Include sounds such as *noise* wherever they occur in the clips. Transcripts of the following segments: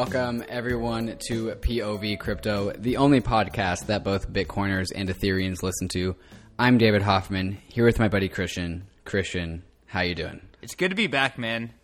Welcome, everyone, to POV Crypto, the only podcast that both Bitcoiners and Ethereans listen to. I'm David Hoffman, here with my buddy Christian. Christian, how you doing? It's good to be back, man.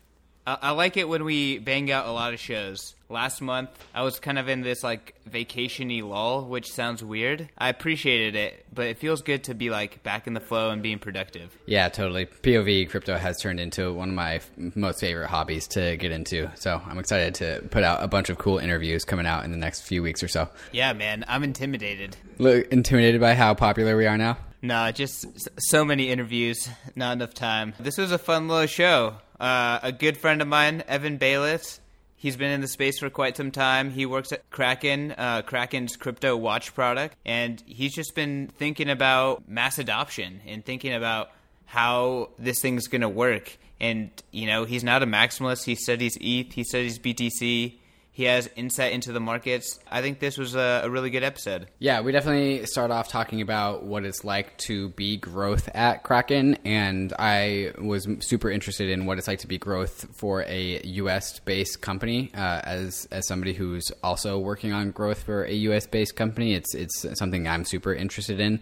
I, I like it when we bang out a lot of shows. Last month, I was kind of in this like vacationy lull, which sounds weird. I appreciated it, but it feels good to be like back in the flow and being productive. Yeah, totally. POV crypto has turned into one of my most favorite hobbies to get into. So I'm excited to put out a bunch of cool interviews coming out in the next few weeks or so. Yeah, man, I'm intimidated. Look, intimidated by how popular we are now? No, just so many interviews, not enough time. This was a fun little show. Uh, a good friend of mine, Evan Bayless, he's been in the space for quite some time. He works at Kraken, uh, Kraken's crypto watch product, and he's just been thinking about mass adoption and thinking about how this thing's going to work. And, you know, he's not a maximalist. He studies ETH, he studies BTC. He has insight into the markets. I think this was a, a really good episode. Yeah, we definitely start off talking about what it's like to be growth at Kraken, and I was super interested in what it's like to be growth for a U.S. based company. Uh, as as somebody who's also working on growth for a U.S. based company, it's it's something I'm super interested in.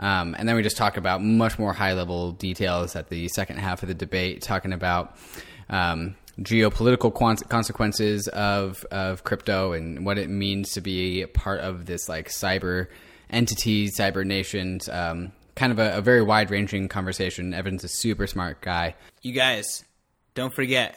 Um, and then we just talk about much more high level details at the second half of the debate, talking about. Um, geopolitical consequences of of crypto and what it means to be part of this like cyber entity, cyber nations. Um, kind of a, a very wide ranging conversation. Evan's a super smart guy. You guys, don't forget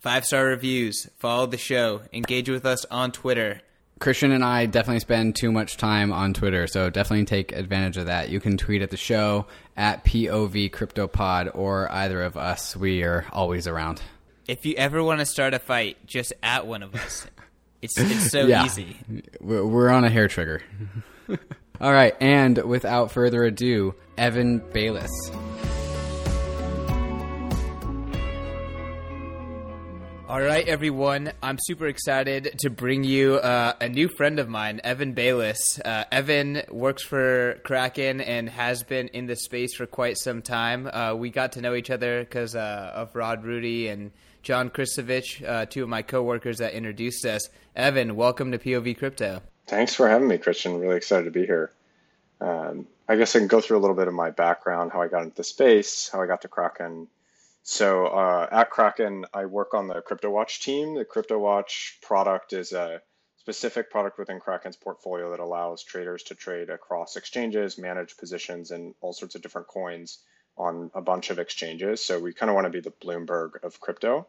five star reviews, follow the show, engage with us on Twitter. Christian and I definitely spend too much time on Twitter, so definitely take advantage of that. You can tweet at the show at POV CryptoPod or either of us. We are always around. If you ever want to start a fight, just at one of us. *laughs* It's it's so Yeah. easy. We're on a hair trigger. *laughs* All right, and without further ado, Evan Bayless. All right, everyone. I'm super excited to bring you uh, a new friend of mine, Evan Bayless. Uh, Evan works for Kraken and has been in the space for quite some time. Uh, we got to know each other because uh, of Rod Rudy and John Kristovich, uh, two of my coworkers that introduced us. Evan, welcome to POV Crypto. Thanks for having me, Christian. Really excited to be here. Um, I guess I can go through a little bit of my background, how I got into the space, how I got to Kraken. So uh, at Kraken, I work on the CryptoWatch team. The CryptoWatch product is a specific product within Kraken's portfolio that allows traders to trade across exchanges, manage positions in all sorts of different coins on a bunch of exchanges. So we kind of want to be the Bloomberg of crypto.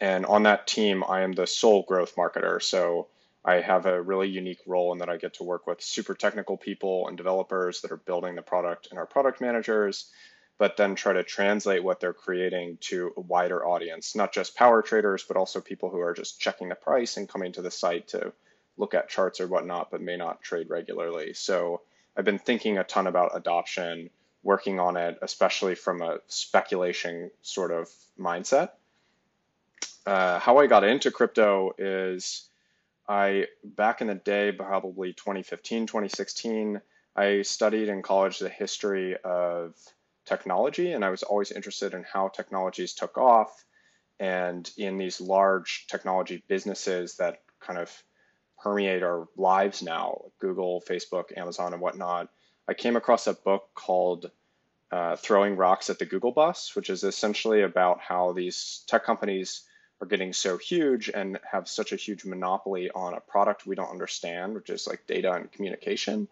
And on that team, I am the sole growth marketer. So I have a really unique role in that I get to work with super technical people and developers that are building the product and our product managers, but then try to translate what they're creating to a wider audience, not just power traders, but also people who are just checking the price and coming to the site to look at charts or whatnot, but may not trade regularly. So I've been thinking a ton about adoption, working on it, especially from a speculation sort of mindset. Uh, how I got into crypto is I, back in the day, probably 2015, 2016, I studied in college the history of technology, and I was always interested in how technologies took off and in these large technology businesses that kind of permeate our lives now Google, Facebook, Amazon, and whatnot. I came across a book called uh, Throwing Rocks at the Google Bus, which is essentially about how these tech companies are getting so huge and have such a huge monopoly on a product we don't understand, which is like data and communication,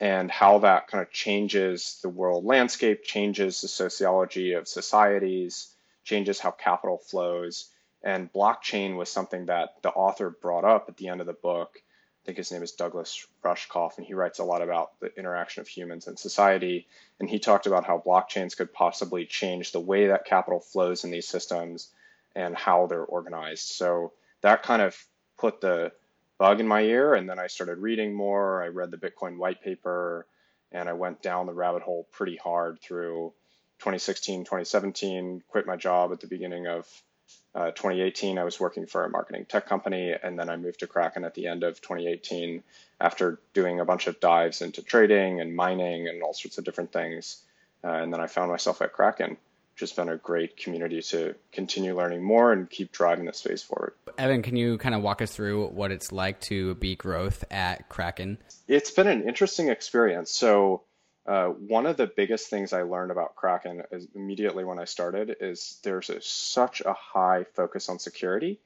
and how that kind of changes the world landscape, changes the sociology of societies, changes how capital flows. And blockchain was something that the author brought up at the end of the book. I think his name is Douglas Rushkoff, and he writes a lot about the interaction of humans and society. And he talked about how blockchains could possibly change the way that capital flows in these systems and how they're organized. So that kind of put the bug in my ear. And then I started reading more. I read the Bitcoin white paper and I went down the rabbit hole pretty hard through 2016, 2017, quit my job at the beginning of uh, 2018. I was working for a marketing tech company. And then I moved to Kraken at the end of 2018 after doing a bunch of dives into trading and mining and all sorts of different things. Uh, and then I found myself at Kraken just been a great community to continue learning more and keep driving the space forward. Evan, can you kind of walk us through what it's like to be growth at Kraken? It's been an interesting experience. So, uh, one of the biggest things I learned about Kraken immediately when I started is there's a, such a high focus on security,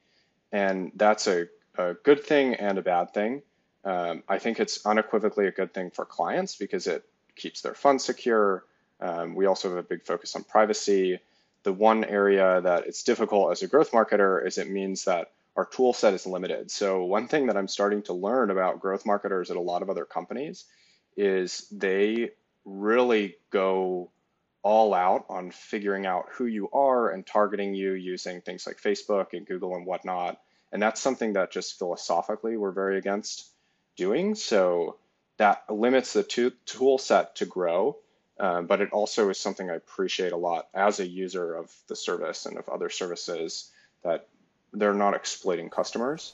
and that's a, a good thing and a bad thing. Um, I think it's unequivocally a good thing for clients because it keeps their funds secure. Um, we also have a big focus on privacy. The one area that it's difficult as a growth marketer is it means that our tool set is limited. So one thing that I'm starting to learn about growth marketers at a lot of other companies is they really go all out on figuring out who you are and targeting you using things like Facebook and Google and whatnot. And that's something that just philosophically we're very against doing. So that limits the tool set to grow. Um, but it also is something I appreciate a lot as a user of the service and of other services that they're not exploiting customers.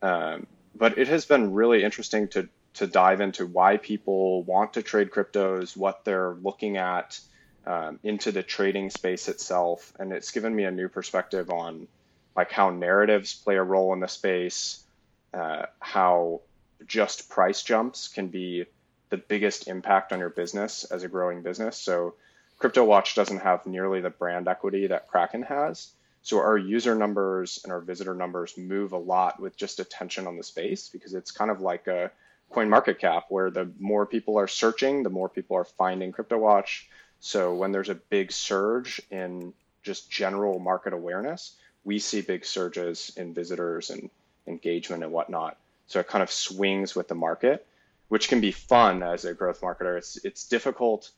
Um, but it has been really interesting to to dive into why people want to trade cryptos, what they're looking at um, into the trading space itself, and it's given me a new perspective on like how narratives play a role in the space, uh, how just price jumps can be the biggest impact on your business as a growing business. So CryptoWatch doesn't have nearly the brand equity that Kraken has. So our user numbers and our visitor numbers move a lot with just attention on the space because it's kind of like a coin market cap where the more people are searching, the more people are finding CryptoWatch. So when there's a big surge in just general market awareness, we see big surges in visitors and engagement and whatnot. So it kind of swings with the market which can be fun as a growth marketer. It's it's difficult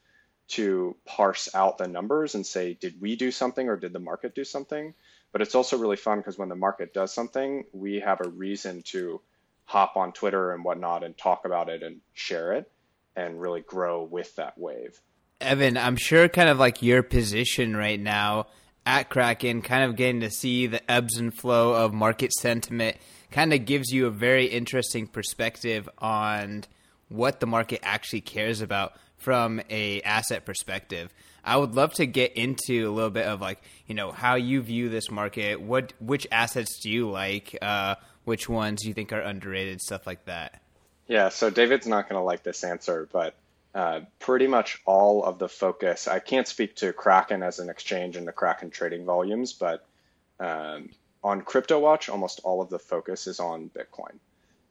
to parse out the numbers and say, did we do something or did the market do something? But it's also really fun because when the market does something, we have a reason to hop on Twitter and whatnot and talk about it and share it and really grow with that wave. Evan, I'm sure kind of like your position right now at Kraken, kind of getting to see the ebbs and flow of market sentiment kind of gives you a very interesting perspective on what the market actually cares about from a asset perspective. I would love to get into a little bit of like you know how you view this market. What which assets do you like? Uh, which ones you think are underrated? Stuff like that. Yeah. So David's not going to like this answer, but uh, pretty much all of the focus. I can't speak to Kraken as an exchange and the Kraken trading volumes, but um, on CryptoWatch, almost all of the focus is on Bitcoin.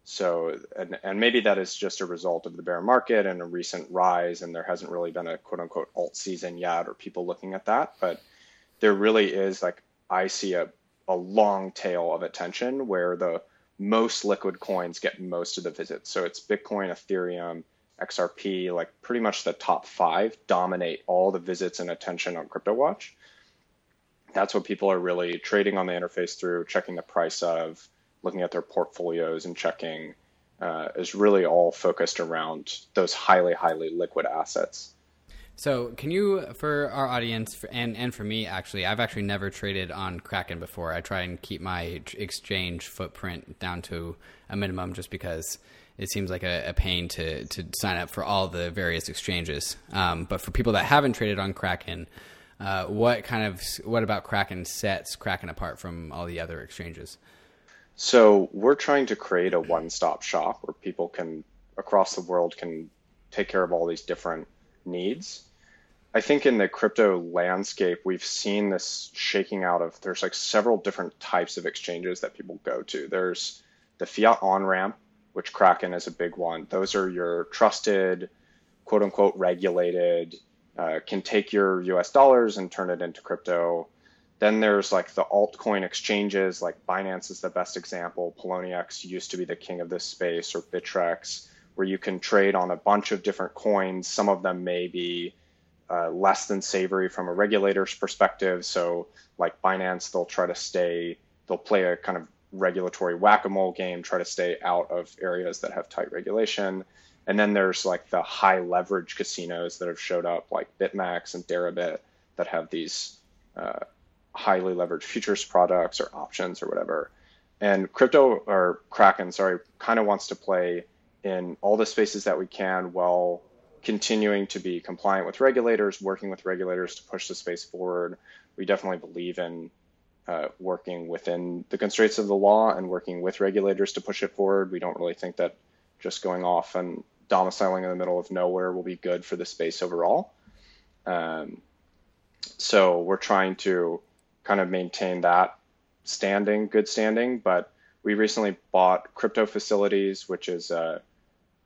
So, and, and maybe that is just a result of the bear market and a recent rise, and there hasn't really been a quote unquote alt season yet or people looking at that. But there really is like, I see a, a long tail of attention where the most liquid coins get most of the visits. So it's Bitcoin, Ethereum, XRP, like pretty much the top five dominate all the visits and attention on CryptoWatch. That's what people are really trading on the interface through, checking the price of, looking at their portfolios and checking uh, is really all focused around those highly, highly liquid assets. So, can you, for our audience and and for me, actually, I've actually never traded on Kraken before. I try and keep my exchange footprint down to a minimum, just because it seems like a, a pain to to sign up for all the various exchanges. Um, but for people that haven't traded on Kraken, uh, what kind of what about Kraken sets Kraken apart from all the other exchanges? So we're trying to create a one-stop shop where people can across the world can take care of all these different needs. I think in the crypto landscape, we've seen this shaking out of there's like several different types of exchanges that people go to. There's the fiat on ramp, which Kraken is a big one. Those are your trusted, quote unquote, regulated, uh, can take your US dollars and turn it into crypto. Then there's like the altcoin exchanges, like Binance is the best example. Poloniex used to be the king of this space, or Bittrex, where you can trade on a bunch of different coins. Some of them may be uh, less than savory from a regulator's perspective. So, like Binance, they'll try to stay, they'll play a kind of regulatory whack a mole game, try to stay out of areas that have tight regulation. And then there's like the high leverage casinos that have showed up, like BitMEX and Deribit, that have these uh, highly leveraged futures products or options or whatever. And crypto or Kraken, sorry, kind of wants to play in all the spaces that we can while continuing to be compliant with regulators, working with regulators to push the space forward. We definitely believe in uh, working within the constraints of the law and working with regulators to push it forward. We don't really think that just going off and domiciling in the middle of nowhere will be good for the space overall. Um, so we're trying to kind of maintain that standing, good standing. But we recently bought Crypto Facilities, which is a,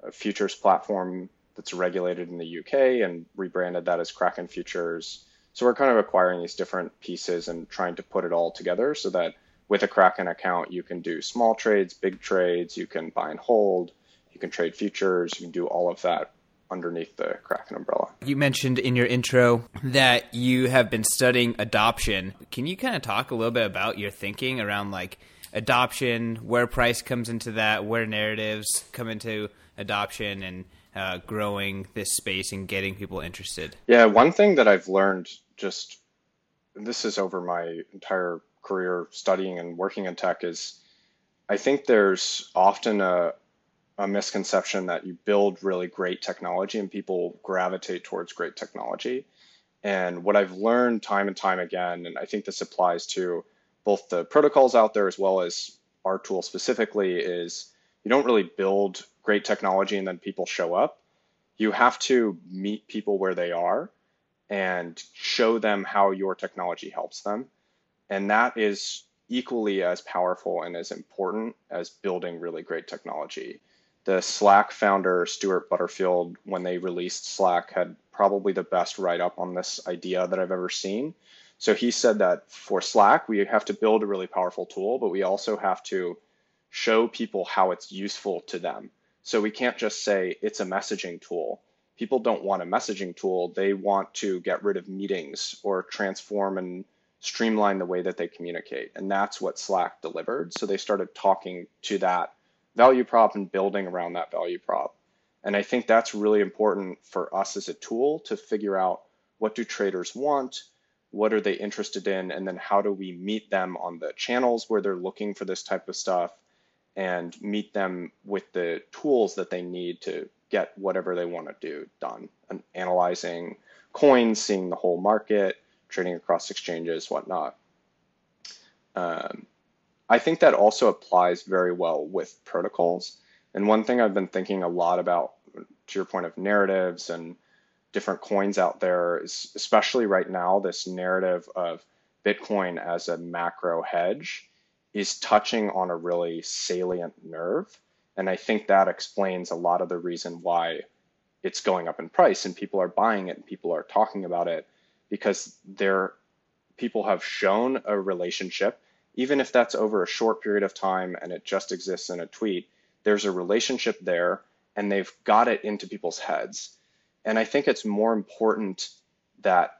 a futures platform that's regulated in the UK, and rebranded that as Kraken Futures. So we're kind of acquiring these different pieces and trying to put it all together so that with a Kraken account, you can do small trades, big trades, you can buy and hold, you can trade futures, you can do all of that underneath the Kraken umbrella. You mentioned in your intro that you have been studying adoption. Can you kind of talk a little bit about your thinking around like adoption, where price comes into that, where narratives come into adoption, and uh, growing this space and getting people interested? Yeah, one thing that I've learned just this is over my entire career studying and working in tech is I think there's often a, a misconception that you build really great technology and people gravitate towards great technology. And what I've learned time and time again, and I think this applies to both the protocols out there as well as our tool specifically, is you don't really build great technology and then people show up. You have to meet people where they are and show them how your technology helps them. And that is equally as powerful and as important as building really great technology. The Slack founder, Stewart Butterfield, when they released Slack, had probably the best write up on this idea that I've ever seen. So he said that for Slack, we have to build a really powerful tool, but we also have to show people how it's useful to them. So we can't just say it's a messaging tool people don't want a messaging tool. They want to get rid of meetings or transform and streamline the way that they communicate. And that's what Slack delivered. So they started talking to that value prop and building around that value prop. And I think that's really important for us as a tool to figure out what do traders want, what are they interested in, and then how do we meet them on the channels where they're looking for this type of stuff and meet them with the tools that they need to get whatever they want to do done and analyzing coins, seeing the whole market, trading across exchanges, whatnot. Um, I think that also applies very well with protocols. And one thing I've been thinking a lot about, to your point of narratives and different coins out there, especially right now, this narrative of Bitcoin as a macro hedge is touching on a really salient nerve. And I think that explains a lot of the reason why it's going up in price and people are buying it and people are talking about it because there people have shown a relationship. Even if that's over a short period of time and it just exists in a tweet there's a relationship there and they've got it into people's heads and i think it's more important that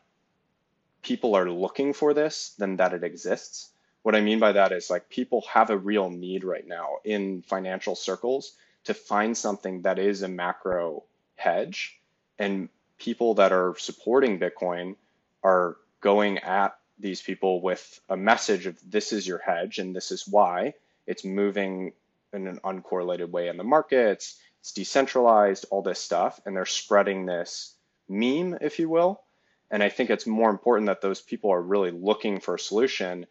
people are looking for this than that it exists. What I mean by that is like people have a real need right now in financial circles to find something that is a macro hedge. And people that are supporting Bitcoin are going at these people with a message of this is your hedge and this is why. It's moving in an uncorrelated way in the markets, it's decentralized, all this stuff, and they're spreading this meme, if you will. And I think it's more important that those people are really looking for a solution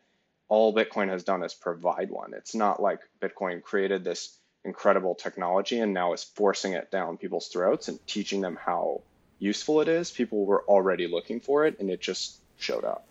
all Bitcoin has done is provide one. It's not like Bitcoin created this incredible technology and now is forcing it down people's throats and teaching them how useful it is. People were already looking for it and it just showed up.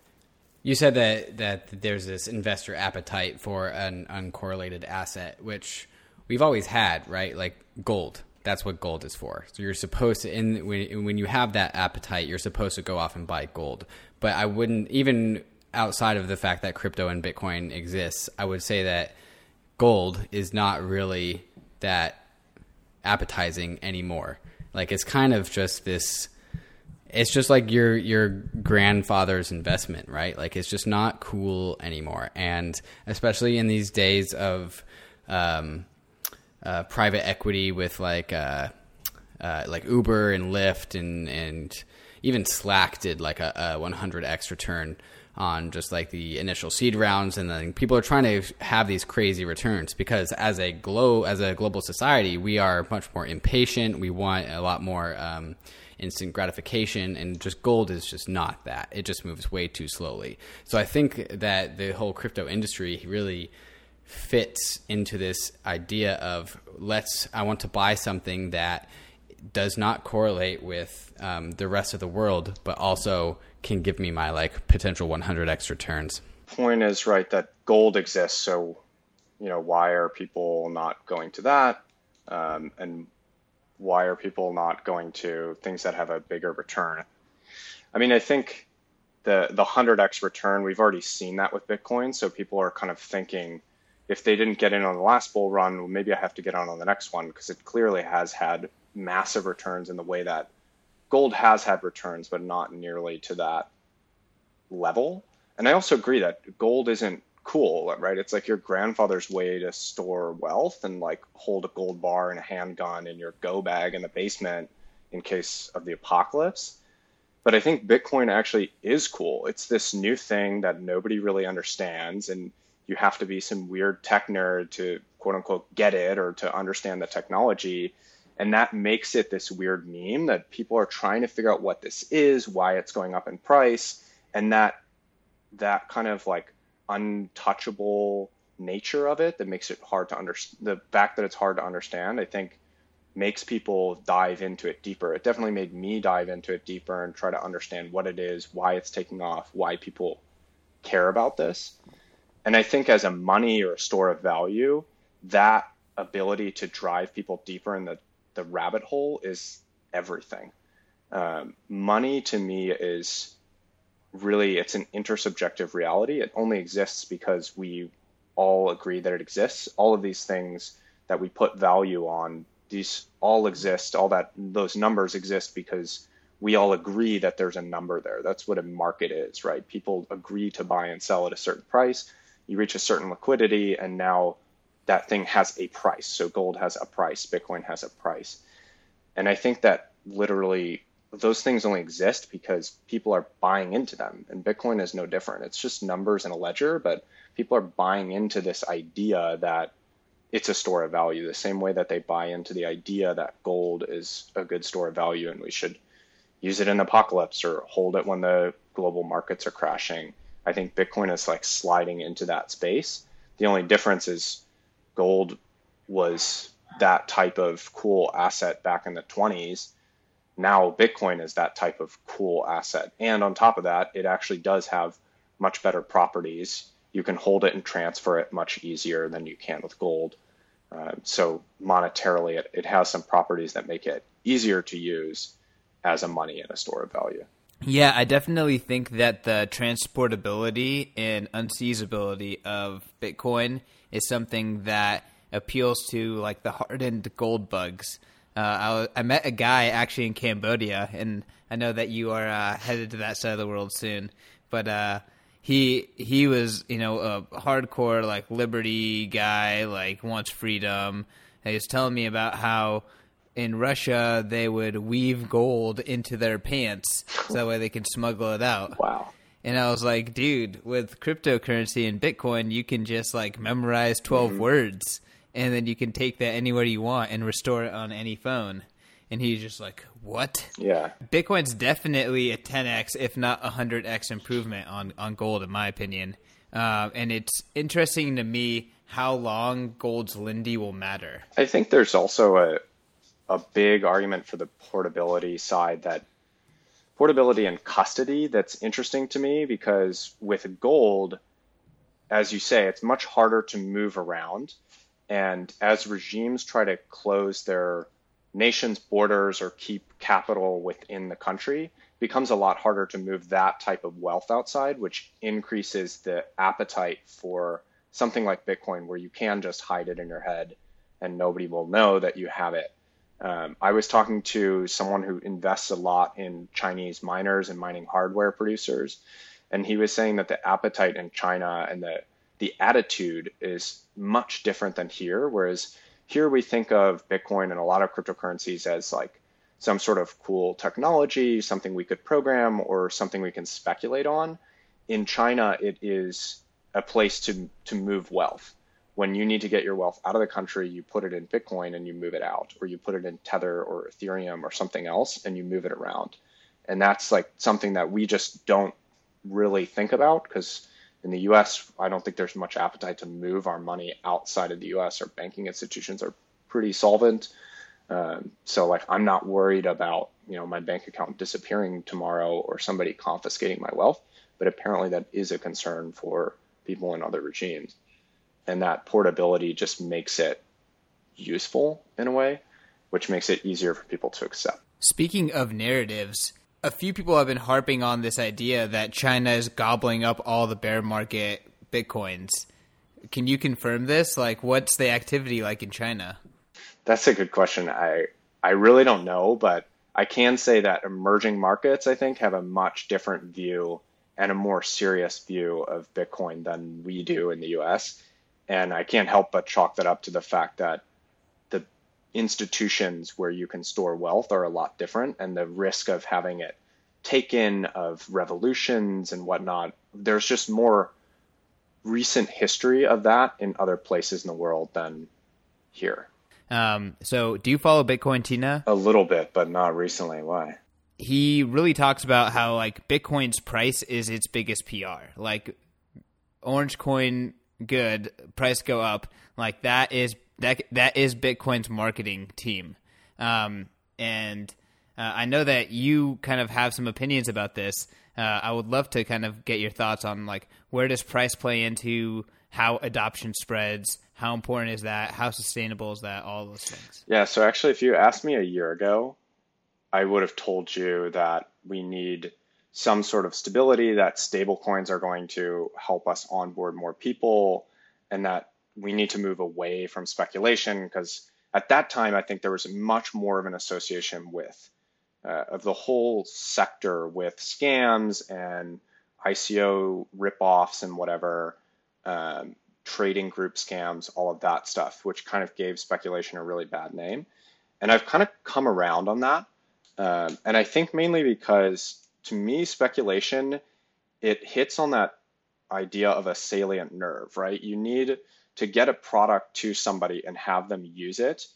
You said that that there's this investor appetite for an uncorrelated asset, which we've always had, right? Like gold. That's what gold is for. So you're supposed to, in when when you have that appetite, you're supposed to go off and buy gold. But I wouldn't even outside of the fact that crypto and Bitcoin exists, I would say that gold is not really that appetizing anymore. Like it's kind of just this it's just like your your grandfather's investment, right? Like it's just not cool anymore. And especially in these days of um, uh, private equity with like uh, uh, like Uber and Lyft and and even Slack did like a, a 100x return on just like the initial seed rounds, and then people are trying to have these crazy returns because as a glow as a global society, we are much more impatient. We want a lot more um, instant gratification, and just gold is just not that. It just moves way too slowly. So I think that the whole crypto industry really fits into this idea of let's I want to buy something that does not correlate with um, the rest of the world, but also can give me my like potential 100x returns. Point is right that gold exists, so you know why are people not going to that, um, and why are people not going to things that have a bigger return? I mean, I think the the 100x return we've already seen that with Bitcoin, so people are kind of thinking if they didn't get in on the last bull run, well, maybe I have to get on on the next one because it clearly has had massive returns in the way that gold has had returns, but not nearly to that level. And I also agree that gold isn't cool, right? It's like your grandfather's way to store wealth and like hold a gold bar and a handgun in your go bag in the basement in case of the apocalypse. But I think Bitcoin actually is cool. It's this new thing that nobody really understands and you have to be some weird tech nerd to quote unquote get it or to understand the technology. And that makes it this weird meme that people are trying to figure out what this is, why it's going up in price, and that that kind of like untouchable nature of it that makes it hard to understand. The fact that it's hard to understand, I think, makes people dive into it deeper. It definitely made me dive into it deeper and try to understand what it is, why it's taking off, why people care about this. And I think as a money or a store of value, that ability to drive people deeper in the, the rabbit hole is everything. Um, money to me is really it's an intersubjective reality. It only exists because we all agree that it exists. All of these things that we put value on, these all exist. All that those numbers exist because we all agree that there's a number there. That's what a market is, right? People agree to buy and sell at a certain price you reach a certain liquidity, and now that thing has a price. So gold has a price, Bitcoin has a price. And I think that literally those things only exist because people are buying into them. And Bitcoin is no different. It's just numbers in a ledger, but people are buying into this idea that it's a store of value, the same way that they buy into the idea that gold is a good store of value and we should use it in apocalypse or hold it when the global markets are crashing. I think Bitcoin is like sliding into that space. The only difference is gold was that type of cool asset back in the 20s. Now Bitcoin is that type of cool asset. And on top of that, it actually does have much better properties. You can hold it and transfer it much easier than you can with gold. Uh, so monetarily, it, it has some properties that make it easier to use as a money and a store of value. Yeah, I definitely think that the transportability and unseizability of Bitcoin is something that appeals to like the hardened gold bugs. Uh, I, I, met a guy actually in Cambodia, and I know that you are uh, headed to that side of the world soon. But uh, he he was you know a hardcore like liberty guy, like wants freedom. And he was telling me about how in Russia they would weave gold into their pants so that way they can smuggle it out. *laughs* Wow. And I was like, dude, with cryptocurrency and Bitcoin, you can just like memorize 12 mm-hmm. words and then you can take that anywhere you want and restore it on any phone. And he's just like, what? Yeah. Bitcoin's definitely a 10x, if not a 100x improvement on, on gold, in my opinion. Uh, and it's interesting to me how long gold's Lindy will matter. I think there's also a, a big argument for the portability side that portability and custody that's interesting to me because with gold, as you say, it's much harder to move around. And as regimes try to close their nation's borders or keep capital within the country, becomes a lot harder to move that type of wealth outside, which increases the appetite for something like Bitcoin, where you can just hide it in your head and nobody will know that you have it. Um, I was talking to someone who invests a lot in Chinese miners and mining hardware producers, and he was saying that the appetite in China and the the attitude is much different than here. Whereas here we think of Bitcoin and a lot of cryptocurrencies as like some sort of cool technology, something we could program, or something we can speculate on. In China, it is a place to to move wealth when you need to get your wealth out of the country, you put it in Bitcoin and you move it out, or you put it in Tether or Ethereum or something else and you move it around. And that's like something that we just don't really think about because in the US, I don't think there's much appetite to move our money outside of the US. Our banking institutions are pretty solvent. Um, so like I'm not worried about you know my bank account disappearing tomorrow or somebody confiscating my wealth, but apparently that is a concern for people in other regimes, and that portability just makes it useful in a way, which makes it easier for people to accept. Speaking of narratives, a few people have been harping on this idea that China is gobbling up all the bear market bitcoins. Can you confirm this? Like, what's the activity like in China? That's a good question. I I really don't know, but I can say that emerging markets, I think, have a much different view and a more serious view of Bitcoin than we do in the US. And I can't help but chalk that up to the fact that the institutions where you can store wealth are a lot different, and the risk of having it taken, of revolutions and whatnot, there's just more recent history of that in other places in the world than here. Um, so, do you follow Bitcoin Tina? A little bit, but not recently. Why? He really talks about how like Bitcoin's price is its biggest PR. Like Orange Coin good, price go up. Like that is that that is Bitcoin's marketing team. Um, and uh, I know that you kind of have some opinions about this. Uh, I would love to kind of get your thoughts on like where does price play into how adoption spreads how important is that? How sustainable is that? All those things. Yeah. So actually, if you asked me a year ago, I would have told you that we need some sort of stability, that stable coins are going to help us onboard more people, and that we need to move away from speculation because at that time, I think there was much more of an association with uh, of the whole sector with scams and ICO ripoffs and whatever. Um, trading group scams, all of that stuff, which kind of gave speculation a really bad name. And I've kind of come around on that. Um, and I think mainly because to me, speculation, it hits on that idea of a salient nerve, right? You need to get a product to somebody and have them use it,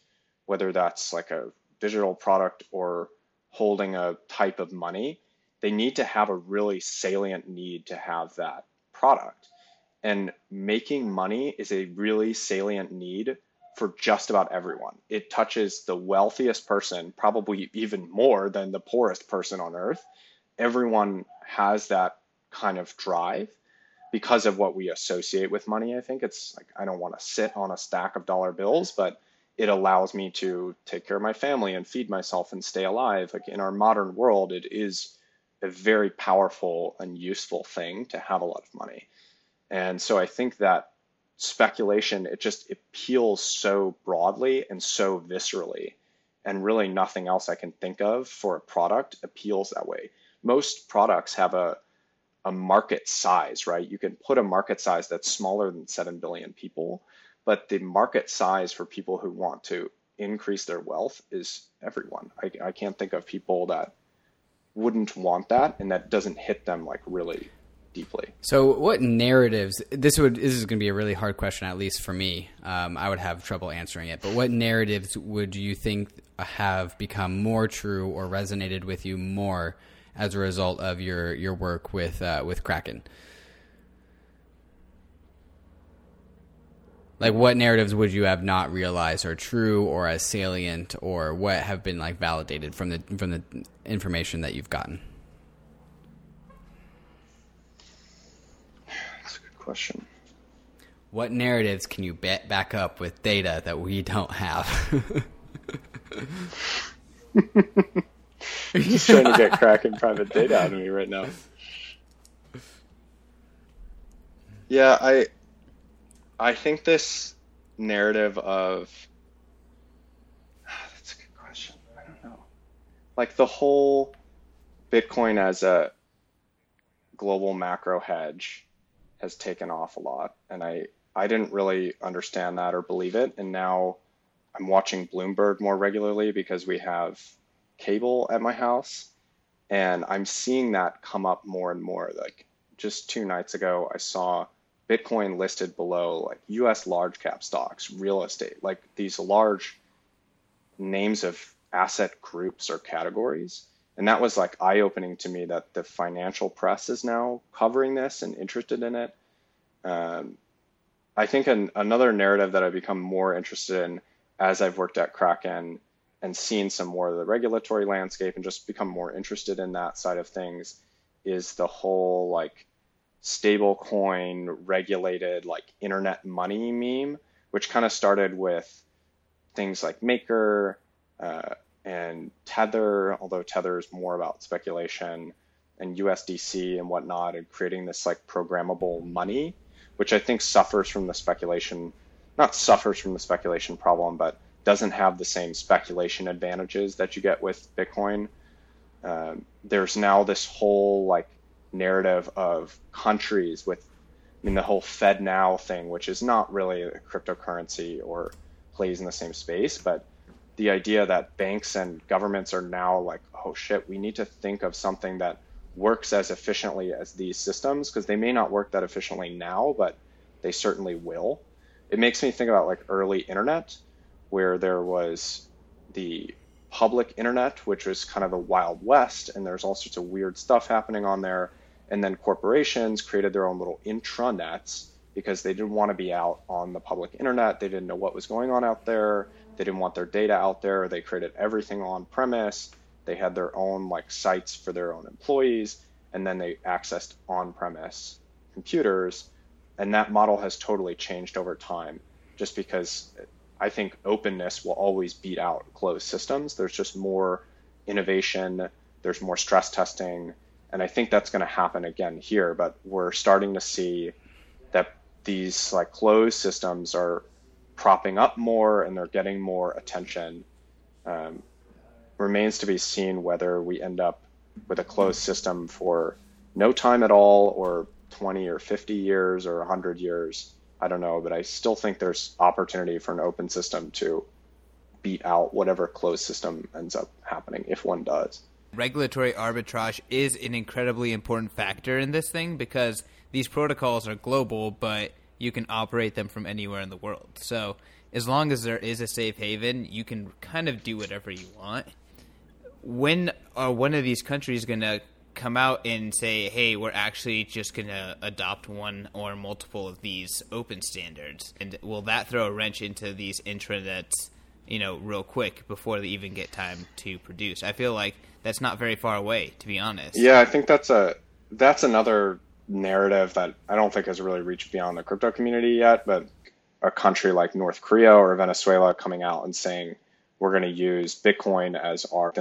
whether that's like a digital product or holding a type of money, they need to have a really salient need to have that product. And making money is a really salient need for just about everyone. It touches the wealthiest person, probably even more than the poorest person on earth. Everyone has that kind of drive because of what we associate with money. I think it's like I don't want to sit on a stack of dollar bills, but it allows me to take care of my family and feed myself and stay alive. Like in our modern world, it is a very powerful and useful thing to have a lot of money. And so I think that speculation, it just appeals so broadly and so viscerally. And really nothing else I can think of for a product appeals that way. Most products have a, a market size, right? You can put a market size that's smaller than 7 billion people, but the market size for people who want to increase their wealth is everyone. I, I can't think of people that wouldn't want that and that doesn't hit them like really deeply. So, what narratives? This would this is going to be a really hard question, at least for me. Um, I would have trouble answering it. But what narratives would you think have become more true or resonated with you more as a result of your your work with uh, with Kraken? Like, what narratives would you have not realized are true or as salient, or what have been like validated from the from the information that you've gotten? That's a good question. What narratives can you bet back up with data that we don't have? *laughs* *laughs* You're trying to get *laughs* Kraken private data out of me right now. Yeah, I I think this narrative of *sighs* that's a good question. I don't know. Like the whole Bitcoin as a global macro hedge has taken off a lot, and I I didn't really understand that or believe it, and now I'm watching Bloomberg more regularly because we have cable at my house, and I'm seeing that come up more and more. Like just two nights ago, I saw Bitcoin listed below like US large cap stocks, real estate, like these large names of asset groups or categories. And that was like eye opening to me that the financial press is now covering this and interested in it. Um, I think an, another narrative that I've become more interested in as I've worked at Kraken and seen some more of the regulatory landscape and just become more interested in that side of things is the whole like stable coin regulated like internet money meme, which kind of started with things like Maker uh, and Tether, although Tether is more about speculation and USDC and whatnot, and creating this like programmable money, which I think suffers from the speculation, not suffers from the speculation problem, but doesn't have the same speculation advantages that you get with Bitcoin. Um, there's now this whole like narrative of countries with, I mean, the whole FedNow thing, which is not really a cryptocurrency or plays in the same space, but the idea that banks and governments are now like, oh shit, we need to think of something that works as efficiently as these systems because they may not work that efficiently now, but they certainly will. It makes me think about like early internet, where there was the public internet, which was kind of the wild west, and there's all sorts of weird stuff happening on there. And then corporations created their own little intranets because they didn't want to be out on the public internet. They didn't know what was going on out there. They didn't want their data out there. They created everything on premise. They had their own like sites for their own employees, and then they accessed on premise computers. And that model has totally changed over time just because I think openness will always beat out closed systems. There's just more innovation, there's more stress testing, and I think that's going to happen again here. But we're starting to see that these like closed systems are propping up more and they're getting more attention. Um, remains to be seen whether we end up with a closed system for no time at all or 20 or 50 years or 100 years. I don't know, but I still think there's opportunity for an open system to beat out whatever closed system ends up happening if one does. Regulatory arbitrage is an incredibly important factor in this thing because these protocols are global, but you can operate them from anywhere in the world. So as long as there is a safe haven, you can kind of do whatever you want. When are one of these countries going to come out and say, "Hey, we're actually just going to adopt one or multiple of these open standards"? And will that throw a wrench into these intranets, you know, real quick before they even get time to produce? I feel like that's not very far away, to be honest. Yeah, I think that's a that's another narrative that I don't think has really reached beyond the crypto community yet, but a country like North Korea or Venezuela coming out and saying we're going to use Bitcoin as our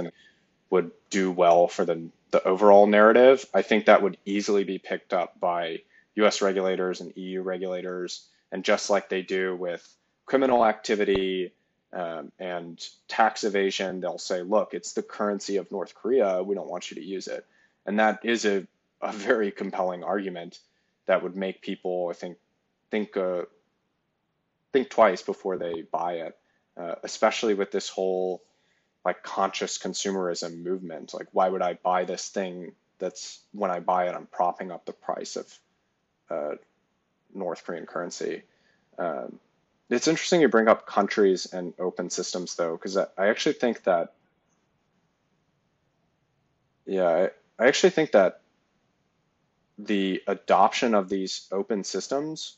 would do well for the the overall narrative. I think that would easily be picked up by U.S. regulators and EU regulators, and just like they do with criminal activity um, and tax evasion, they'll say, "Look, it's the currency of North Korea. We don't want you to use it," and that is a a very compelling argument that would make people, I think, think uh, think twice before they buy it, uh, especially with this whole like conscious consumerism movement. Like, why would I buy this thing that's when I buy it, I'm propping up the price of uh, North Korean currency. Um, it's interesting you bring up countries and open systems though, because I, I, actually think that, yeah, I, I actually think that the adoption of these open systems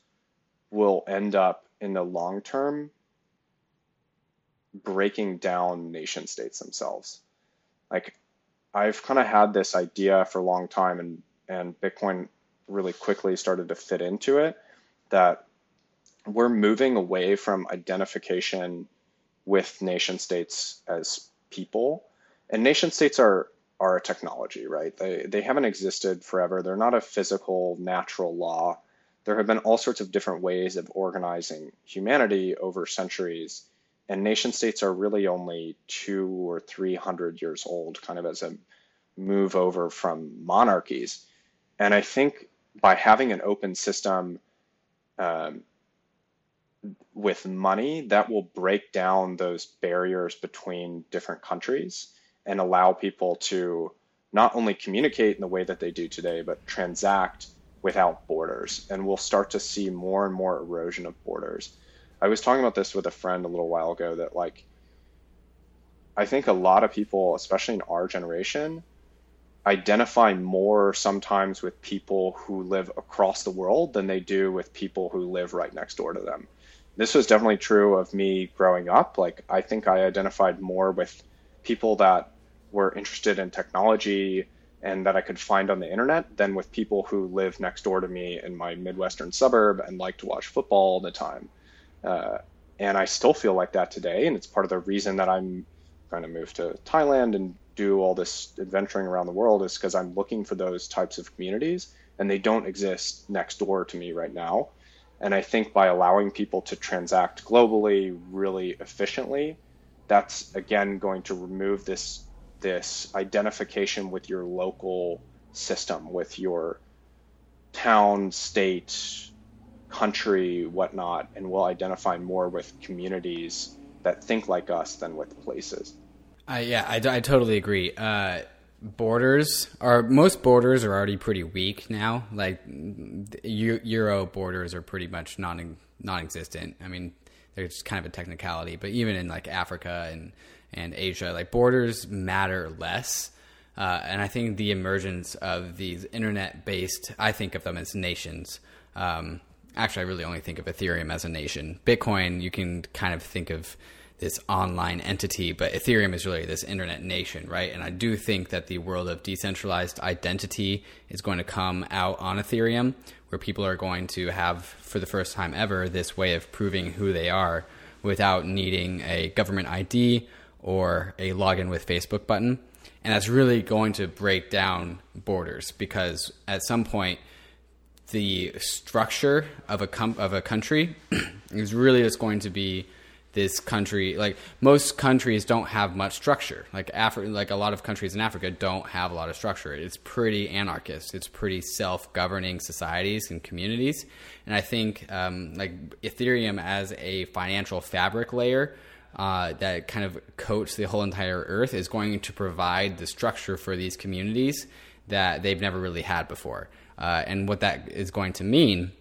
will end up in the long term breaking down nation states themselves. Like I've kind of had this idea for a long time and and Bitcoin really quickly started to fit into it that we're moving away from identification with nation states as people and nation states are are a technology, right? They, they haven't existed forever. They're not a physical, natural law. There have been all sorts of different ways of organizing humanity over centuries. And nation states are really only two or three hundred years old, kind of as a move over from monarchies. And I think by having an open system um, with money, that will break down those barriers between different countries and allow people to not only communicate in the way that they do today, but transact without borders, and we'll start to see more and more erosion of borders. I was talking about this with a friend a little while ago that like I think a lot of people, especially in our generation, identify more sometimes with people who live across the world than they do with people who live right next door to them. This was definitely true of me growing up. Like I think I identified more with people that were interested in technology and that I could find on the internet than with people who live next door to me in my Midwestern suburb and like to watch football all the time. Uh, and I still feel like that today. And it's part of the reason that I'm going to move to Thailand and do all this adventuring around the world is because I'm looking for those types of communities and they don't exist next door to me right now. And I think by allowing people to transact globally really efficiently, that's again going to remove this this identification with your local system, with your town, state, country, whatnot, and will identify more with communities that think like us than with places. Uh, yeah, I, I totally agree. Uh, borders are most borders are already pretty weak now. Like Euro borders are pretty much non non-existent. I mean, they're just kind of a technicality. But even in like Africa and and Asia, like borders matter less. Uh, and I think the emergence of these internet based, I think of them as nations. Um, actually, I really only think of Ethereum as a nation. Bitcoin, you can kind of think of this online entity, but Ethereum is really this internet nation, right? And I do think that the world of decentralized identity is going to come out on Ethereum, where people are going to have, for the first time ever, this way of proving who they are without needing a government ID or a login with Facebook button. And that's really going to break down borders because at some point, the structure of a com- of a country *clears throat* is really just going to be this country like most countries don't have much structure. Like Africa like a lot of countries in Africa don't have a lot of structure. It's pretty anarchist. It's pretty self-governing societies and communities. And I think um, like Ethereum as a financial fabric layer uh, that kind of coats the whole entire earth is going to provide the structure for these communities that they've never really had before uh, and what that is going to mean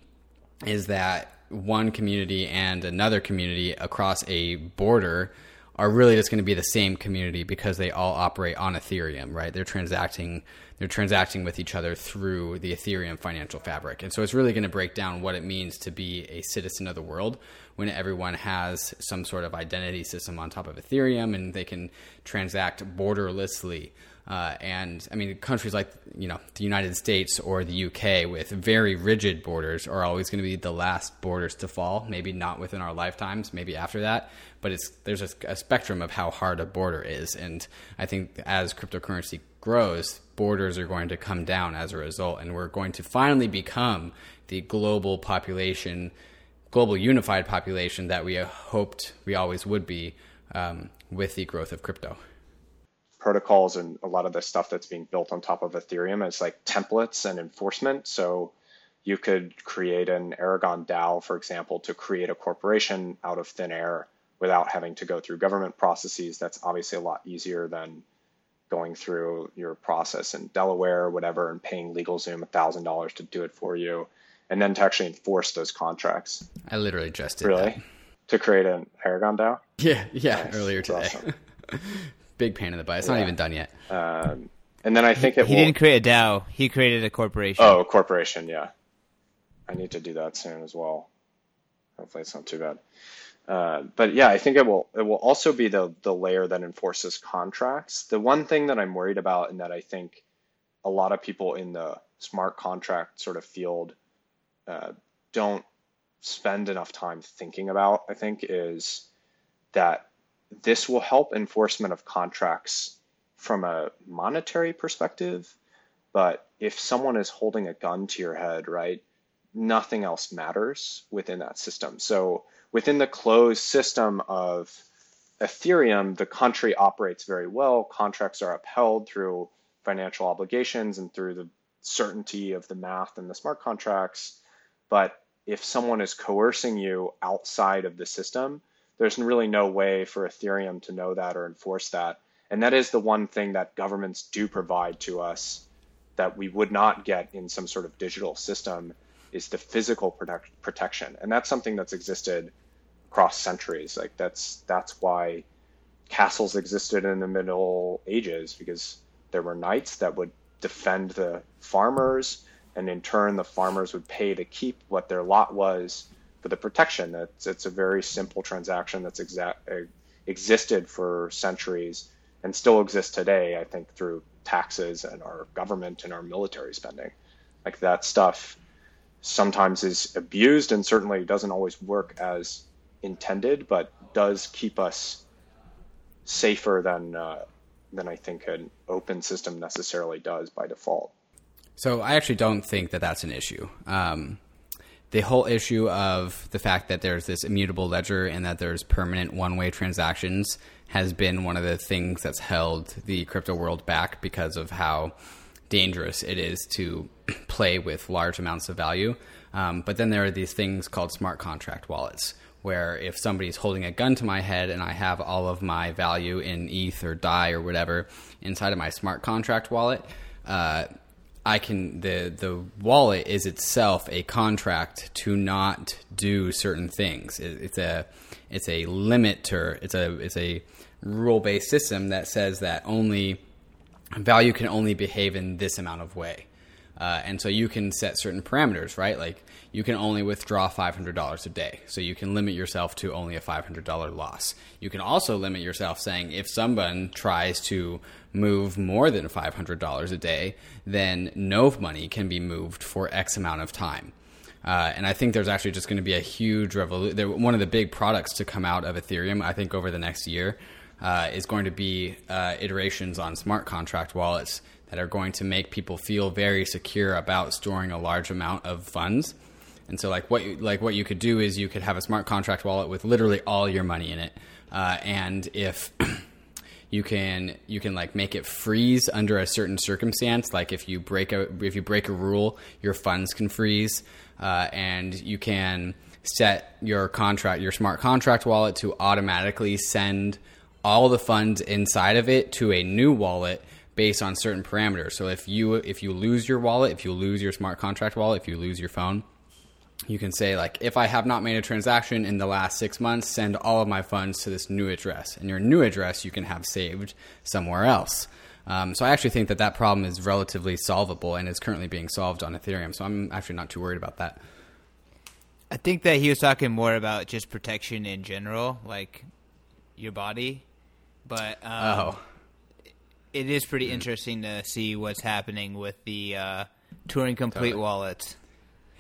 is that one community and another community across a border are really just going to be the same community because they all operate on Ethereum, right? They're transacting they're transacting with each other through the Ethereum financial fabric. And so it's really going to break down what it means to be a citizen of the world when everyone has some sort of identity system on top of Ethereum and they can transact borderlessly uh, and I mean, countries like you know the United States or the UK with very rigid borders are always going to be the last borders to fall. Maybe not within our lifetimes, maybe after that. But it's there's a, a spectrum of how hard a border is, and I think as cryptocurrency grows, borders are going to come down as a result, and we're going to finally become the global population, global unified population that we hoped we always would be um, with the growth of crypto protocols and a lot of the stuff that's being built on top of Ethereum is like templates and enforcement. So you could create an Aragon DAO, for example, to create a corporation out of thin air without having to go through government processes. That's obviously a lot easier than going through your process in Delaware or whatever and paying LegalZoom $1,000 to do it for you and then to actually enforce those contracts. I literally just did really? that. To create an Aragon DAO? Yeah, yeah, nice. earlier today. Awesome. *laughs* big pain in the butt. It's yeah. not even done yet. Um, and then I think it. He will... didn't create a DAO. He created a corporation. Oh, a corporation. Yeah, I need to do that soon as well. Hopefully, it's not too bad. Uh, but yeah, I think it will. It will also be the the layer that enforces contracts. The one thing that I'm worried about, and that I think a lot of people in the smart contract sort of field uh, don't spend enough time thinking about, I think, is that this will help enforcement of contracts from a monetary perspective. But if someone is holding a gun to your head, right, nothing else matters within that system. So within the closed system of Ethereum, the country operates very well. Contracts are upheld through financial obligations and through the certainty of the math and the smart contracts. But if someone is coercing you outside of the system, there's really no way for Ethereum to know that or enforce that. And that is the one thing that governments do provide to us that we would not get in some sort of digital system is the physical protect, protection, and that's something that's existed across centuries. Like that's that's why castles existed in the Middle Ages because there were knights that would defend the farmers, and in turn, the farmers would pay to keep what their lot was for the protection. It's it's a very simple transaction that's exact existed for centuries and still exists today. I think through taxes and our government and our military spending, like that stuff sometimes is abused and certainly doesn't always work as intended, but does keep us safer than uh, than I think an open system necessarily does by default. So I actually don't think that that's an issue. Um, the whole issue of the fact that there's this immutable ledger and that there's permanent one-way transactions has been one of the things that's held the crypto world back because of how dangerous it is to *clears throat* play with large amounts of value. Um, but then there are these things called smart contract wallets, where if somebody's holding a gun to my head and I have all of my value in ETH or DAI or whatever inside of my smart contract wallet, uh, I can the the wallet is itself a contract to not do certain things. It, it's a it's a limiter. It's a it's a rule based system that says that only value can only behave in this amount of way. Uh, and so you can set certain parameters, right? Like you can only withdraw $500 a day. So you can limit yourself to only a $500 loss. You can also limit yourself saying if someone tries to move more than $500 a day, then no money can be moved for X amount of time. Uh, and I think there's actually just going to be a huge revolution. One of the big products to come out of Ethereum, I think, over the next year uh, is going to be uh, iterations on smart contract wallets that are going to make people feel very secure about storing a large amount of funds. And so, like what you, like what you could do is you could have a smart contract wallet with literally all your money in it, uh, and if *clears throat* you can you can like make it freeze under a certain circumstance, like if you break a if you break a rule, your funds can freeze, uh, and you can set your contract your smart contract wallet to automatically send all the funds inside of it to a new wallet based on certain parameters. So if you if you lose your wallet, if you lose your smart contract wallet, if you lose your phone, you can say like if I have not made a transaction in the last 6 months, send all of my funds to this new address. And your new address you can have saved somewhere else. Um, so I actually think that that problem is relatively solvable and is currently being solved on Ethereum. So I'm actually not too worried about that. I think that he was talking more about just protection in general, like your body but um, oh. It is pretty interesting to see what's happening with the uh, Turing Complete totally. wallets.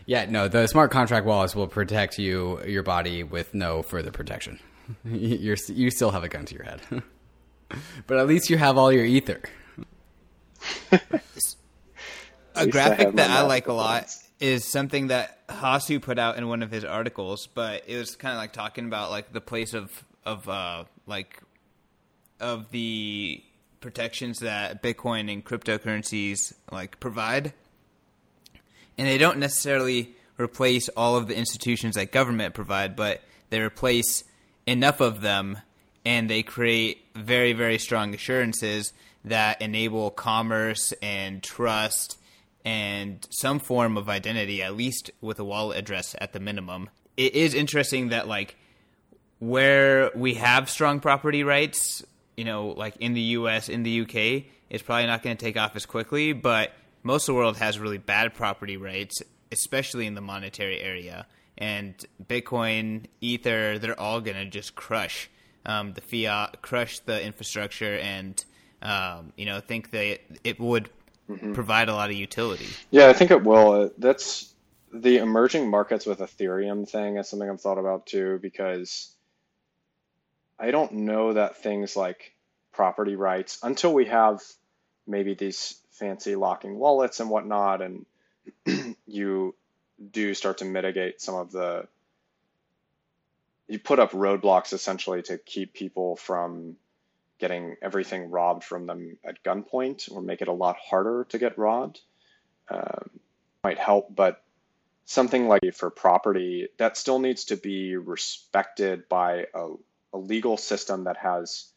Yeah, no, the smart contract wallets will protect you, your body, with no further protection. *laughs* You're you still have a gun to your head, *laughs* but at least you have all your ether. *laughs* a graphic that I like a lot is something that Hasu put out in one of his articles, but it was kind of like talking about like the place of of uh, like of the protections that Bitcoin and cryptocurrencies like provide, and they don't necessarily replace all of the institutions that government provide, but they replace enough of them, and they create very very strong assurances that enable commerce and trust and some form of identity, at least with a wallet address at the minimum. It is interesting that like where we have strong property rights you know, like in the US, in the UK, it's probably not going to take off as quickly, but most of the world has really bad property rights, especially in the monetary area. And Bitcoin, Ether, they're all going to just crush um, the fiat, crush the infrastructure, and um, you know, think that it would mm-hmm. provide a lot of utility. Yeah, I think it will. That's the emerging markets with Ethereum thing is something I've thought about too because I don't know that things like property rights until we have maybe these fancy locking wallets and whatnot, and *clears throat* you do start to mitigate some of the you put up roadblocks essentially to keep people from getting everything robbed from them at gunpoint or make it a lot harder to get robbed. Um, might help but something like for property that still needs to be respected by a a legal system that has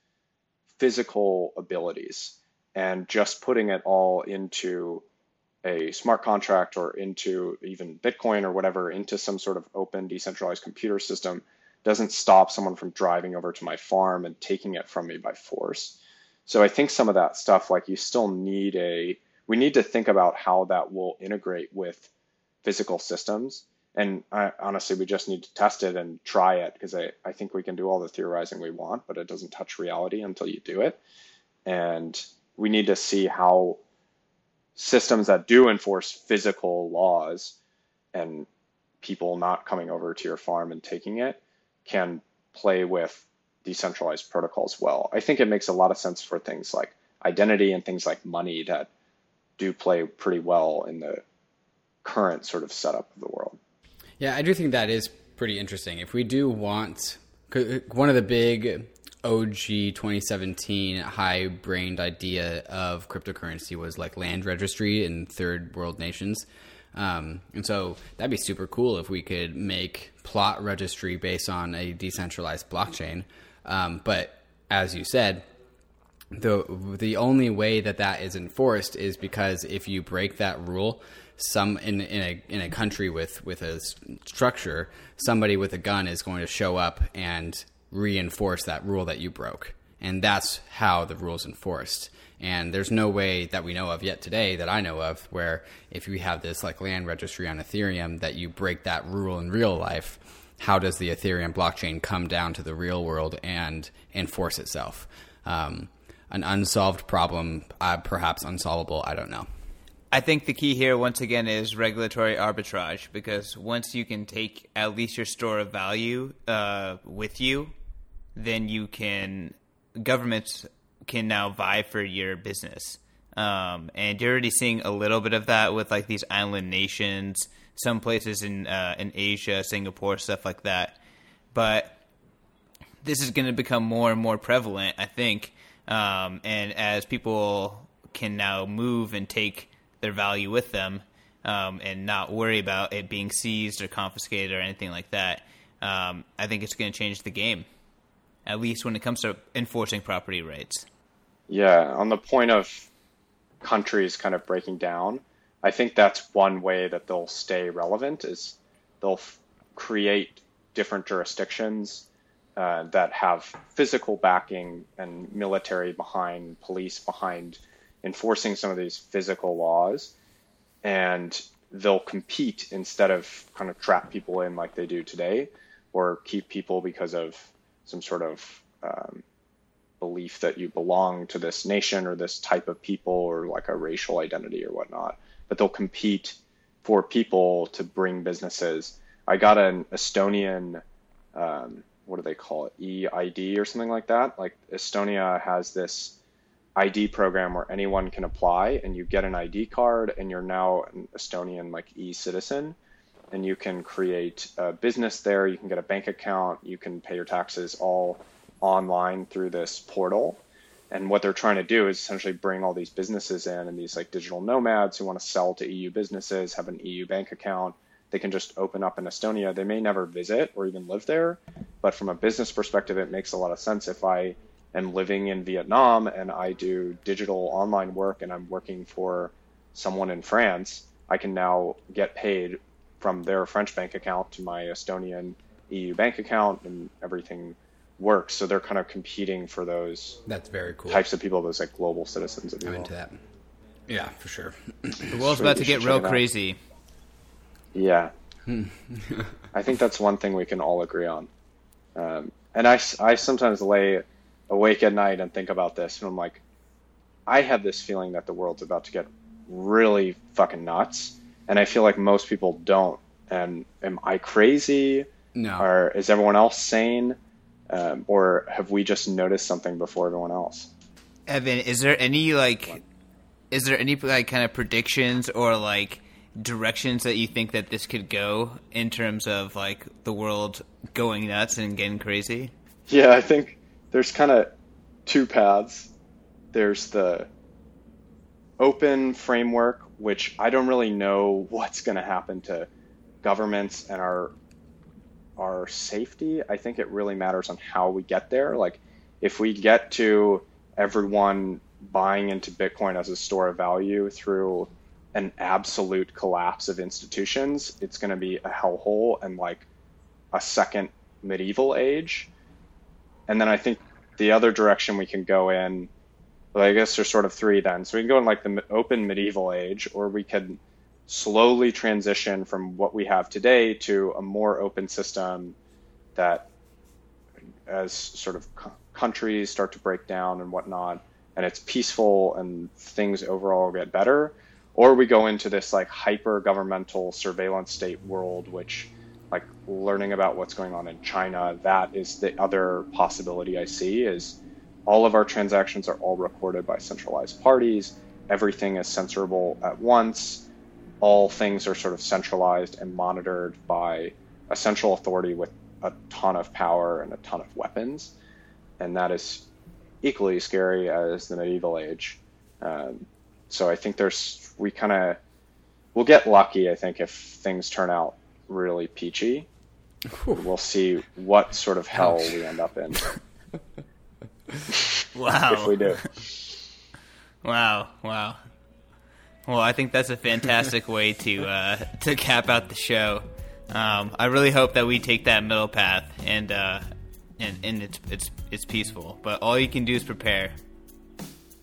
physical abilities and just putting it all into a smart contract or into even Bitcoin or whatever into some sort of open decentralized computer system doesn't stop someone from driving over to my farm and taking it from me by force. So I think some of that stuff, like you still need a, we need to think about how that will integrate with physical systems. And I, honestly, we just need to test it and try it because I, I think we can do all the theorizing we want, but it doesn't touch reality until you do it. And we need to see how systems that do enforce physical laws and people not coming over to your farm and taking it can play with decentralized protocols well. I think it makes a lot of sense for things like identity and things like money that do play pretty well in the current sort of setup of the world. Yeah, I do think that is pretty interesting. If we do want, one of the big OG 2017 high brained idea of cryptocurrency was like land registry in third world nations. Um, and so that'd be super cool if we could make plot registry based on a decentralized blockchain. Um, but as you said, the the only way that that is enforced is because if you break that rule, some in in a in a country with with a structure, somebody with a gun is going to show up and reinforce that rule that you broke. And that's how the rule's enforced. And there's no way that we know of yet today that I know of where if you have this like land registry on Ethereum that you break that rule in real life, how does the Ethereum blockchain come down to the real world and enforce itself? Um, an unsolved problem, uh, perhaps unsolvable, I don't know. I think the key here, once again, is regulatory arbitrage because once you can take at least your store of value uh, with you, then you can governments can now vie for your business. Um, and you're already seeing a little bit of that with like these island nations, some places in uh, in Asia, Singapore, stuff like that. But this is going to become more and more prevalent, I think. Um, and as people can now move and take their value with them, um, and not worry about it being seized or confiscated or anything like that, um, I think it's going to change the game at least when it comes to enforcing property rights. Yeah, on the point of countries kind of breaking down, I think that's one way that they'll stay relevant is they'll f- create different jurisdictions uh, that have physical backing and military behind, police behind enforcing some of these physical laws, and they'll compete instead of kind of trap people in like they do today, or keep people because of some sort of um, belief that you belong to this nation or this type of people or like a racial identity or whatnot. But they'll compete for people to bring businesses. I got an Estonian, um, what do they call it, EID or something like that. Like Estonia has this ID program where anyone can apply and you get an ID card and you're now an Estonian like e-citizen and you can create a business there. You can get a bank account. You can pay your taxes all online through this portal. And what they're trying to do is essentially bring all these businesses in and these like digital nomads who want to sell to EU businesses, have an EU bank account. They can just open up in Estonia. They may never visit or even live there, but from a business perspective, it makes a lot of sense if I am living in Vietnam and I do digital online work and I'm working for someone in France, I can now get paid from their French bank account to my Estonian EU bank account, and everything works. So they're kind of competing for those. That's very cool. Types of people, those like global citizens. I'm into that. Yeah, for sure. *clears throat* the world's about to get real crazy. Yeah. *laughs* I think that's one thing we can all agree on. Um, and I, I sometimes lay awake at night and think about this, and I'm like, I have this feeling that the world's about to get really fucking nuts and I feel like most people don't. And am I crazy? No. Or is everyone else sane? Um, or have we just noticed something before everyone else? Evan, is there any like, is there any like kind of predictions or like directions that you think that this could go in terms of like the world going nuts and getting crazy? Yeah, I think there's kind of two paths. There's the open framework which I don't really know what's going to happen to governments and our our safety. I think it really matters on how we get there. Like if we get to everyone buying into Bitcoin as a store of value through an absolute collapse of institutions. It's going to be a hellhole and like a second medieval age. And then I think the other direction we can go in, well, I guess there's sort of three then. So we can go in like the open medieval age, or we can slowly transition from what we have today to a more open system that, as sort of countries start to break down and whatnot, and it's peaceful and things overall get better, or we go into this like hyper governmental surveillance state world, which like learning about what's going on in China, that is the other possibility I see is all of our transactions are all recorded by centralized parties. Everything is censorable at once. All things are sort of centralized and monitored by a central authority with a ton of power and a ton of weapons. And that is equally scary as the medieval age. Um, so I think there's, we kind of, we'll get lucky, I think, if things turn out really peachy. We'll see what sort of hell we end up in. wow. *laughs* if we do. Wow, wow. Well, I think that's a fantastic *laughs* way to uh, to cap out the show. Um, I really hope that we take that middle path and uh, and and it's it's it's peaceful. But all you can do is prepare.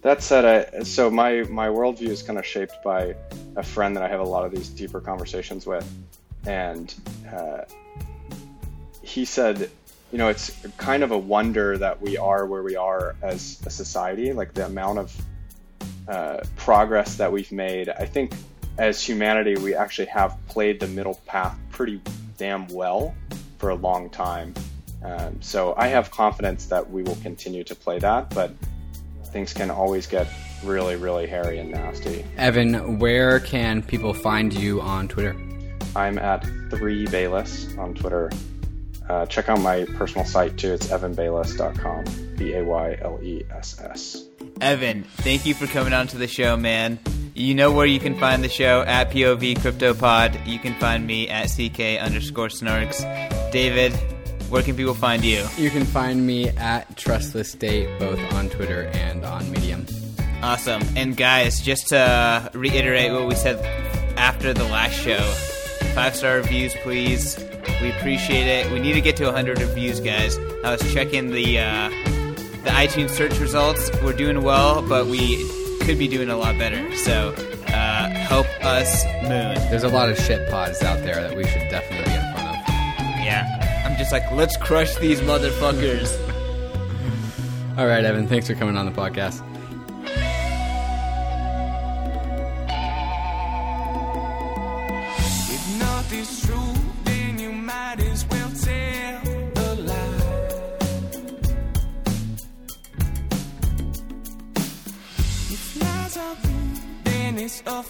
That said, I, so my my worldview is kind of shaped by a friend that I have a lot of these deeper conversations with, and uh, he said, you know, it's kind of a wonder that we are where we are as a society. Like the amount of uh, progress that we've made. I think as humanity, we actually have played the middle path pretty damn well for a long time. Um, so I have confidence that we will continue to play that, but things can always get really, really hairy and nasty. Evan, where can people find you on Twitter? I'm at 3Bayless on Twitter. Uh, check out my personal site too. It's evanbayless.com. B A Y L E S S. Evan, thank you for coming on to the show, man. You know where you can find the show at POV CryptoPod. You can find me at CK underscore snarks. David, where can people find you? You can find me at Trustless State, both on Twitter and on Medium. Awesome. And guys, just to reiterate what we said after the last show, five star reviews, please. We appreciate it. We need to get to 100 reviews, guys. I was checking the uh, the iTunes search results. We're doing well, but we could be doing a lot better. So uh, help us, Moon. There's a lot of shit pods out there that we should definitely be in front of. Yeah, I'm just like, let's crush these motherfuckers. All right, Evan. Thanks for coming on the podcast. Nothing's true, then you might as well tell lie. If lies are real, then it's a